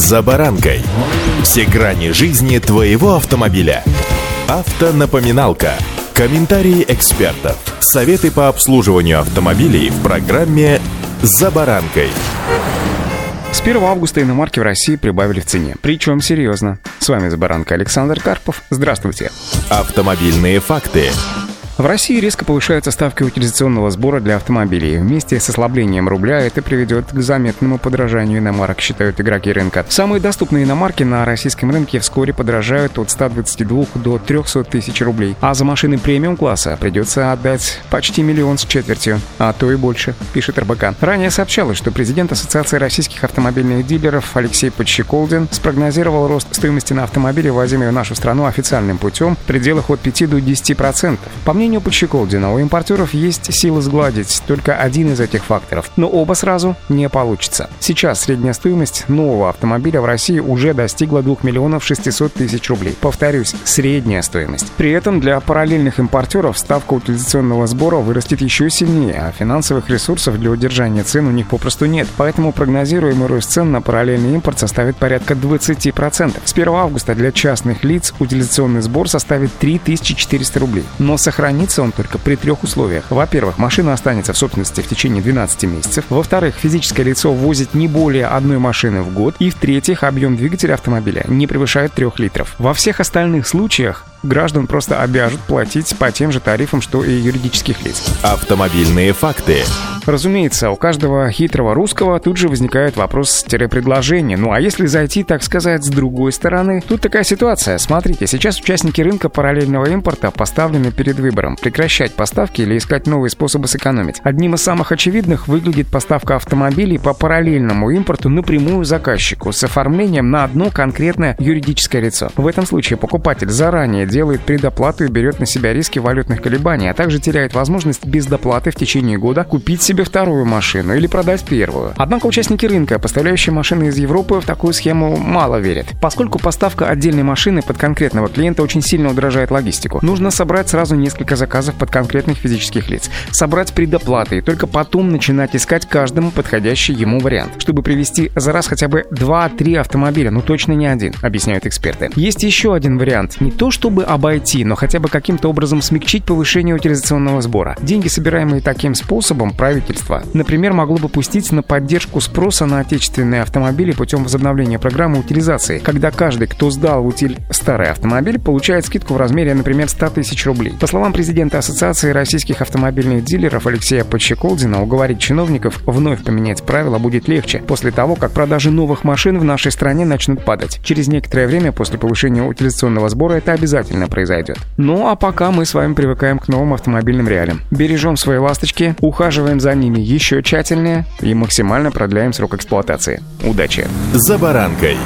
«За баранкой». Все грани жизни твоего автомобиля. Автонапоминалка. Комментарии экспертов. Советы по обслуживанию автомобилей в программе «За баранкой». С 1 августа иномарки в России прибавили в цене. Причем серьезно. С вами «За баранкой» Александр Карпов. Здравствуйте. Автомобильные факты. В России резко повышаются ставки утилизационного сбора для автомобилей. Вместе с ослаблением рубля это приведет к заметному подражанию иномарок, считают игроки рынка. Самые доступные иномарки на российском рынке вскоре подорожают от 122 до 300 тысяч рублей. А за машины премиум-класса придется отдать почти миллион с четвертью, а то и больше, пишет РБК. Ранее сообщалось, что президент Ассоциации российских автомобильных дилеров Алексей Подщеколдин спрогнозировал рост стоимости на автомобили, возимые в нашу страну официальным путем, в пределах от 5 до 10%. По мнению мнению Подщеколдина, у импортеров есть силы сгладить только один из этих факторов, но оба сразу не получится. Сейчас средняя стоимость нового автомобиля в России уже достигла 2 миллионов 600 тысяч рублей. Повторюсь, средняя стоимость. При этом для параллельных импортеров ставка утилизационного сбора вырастет еще сильнее, а финансовых ресурсов для удержания цен у них попросту нет. Поэтому прогнозируемый рост цен на параллельный импорт составит порядка 20%. С 1 августа для частных лиц утилизационный сбор составит 3400 рублей. Но сохранить хранится он только при трех условиях. Во-первых, машина останется в собственности в течение 12 месяцев. Во-вторых, физическое лицо возит не более одной машины в год. И в-третьих, объем двигателя автомобиля не превышает 3 литров. Во всех остальных случаях граждан просто обяжут платить по тем же тарифам, что и юридических лиц. Автомобильные факты. Разумеется, у каждого хитрого русского тут же возникает вопрос-предложение. Ну а если зайти, так сказать, с другой стороны? Тут такая ситуация. Смотрите, сейчас участники рынка параллельного импорта поставлены перед выбором – прекращать поставки или искать новые способы сэкономить. Одним из самых очевидных выглядит поставка автомобилей по параллельному импорту напрямую заказчику с оформлением на одно конкретное юридическое лицо. В этом случае покупатель заранее делает предоплату и берет на себя риски валютных колебаний, а также теряет возможность без доплаты в течение года купить себе вторую машину или продать первую. Однако участники рынка, поставляющие машины из Европы, в такую схему мало верят. Поскольку поставка отдельной машины под конкретного клиента очень сильно удорожает логистику, нужно собрать сразу несколько заказов под конкретных физических лиц, собрать предоплаты и только потом начинать искать каждому подходящий ему вариант, чтобы привести за раз хотя бы 2-3 автомобиля, ну точно не один, объясняют эксперты. Есть еще один вариант. Не то чтобы обойти, но хотя бы каким-то образом смягчить повышение утилизационного сбора. Деньги, собираемые таким способом, правительство правительство, например, могло бы пустить на поддержку спроса на отечественные автомобили путем возобновления программы утилизации, когда каждый, кто сдал в утиль старый автомобиль, получает скидку в размере, например, 100 тысяч рублей. По словам президента Ассоциации российских автомобильных дилеров Алексея Подщеколдина, уговорить чиновников вновь поменять правила будет легче после того, как продажи новых машин в нашей стране начнут падать. Через некоторое время после повышения утилизационного сбора это обязательно произойдет. Ну а пока мы с вами привыкаем к новым автомобильным реалиям. Бережем свои ласточки, ухаживаем за за ними еще тщательнее и максимально продляем срок эксплуатации. Удачи! «За баранкой»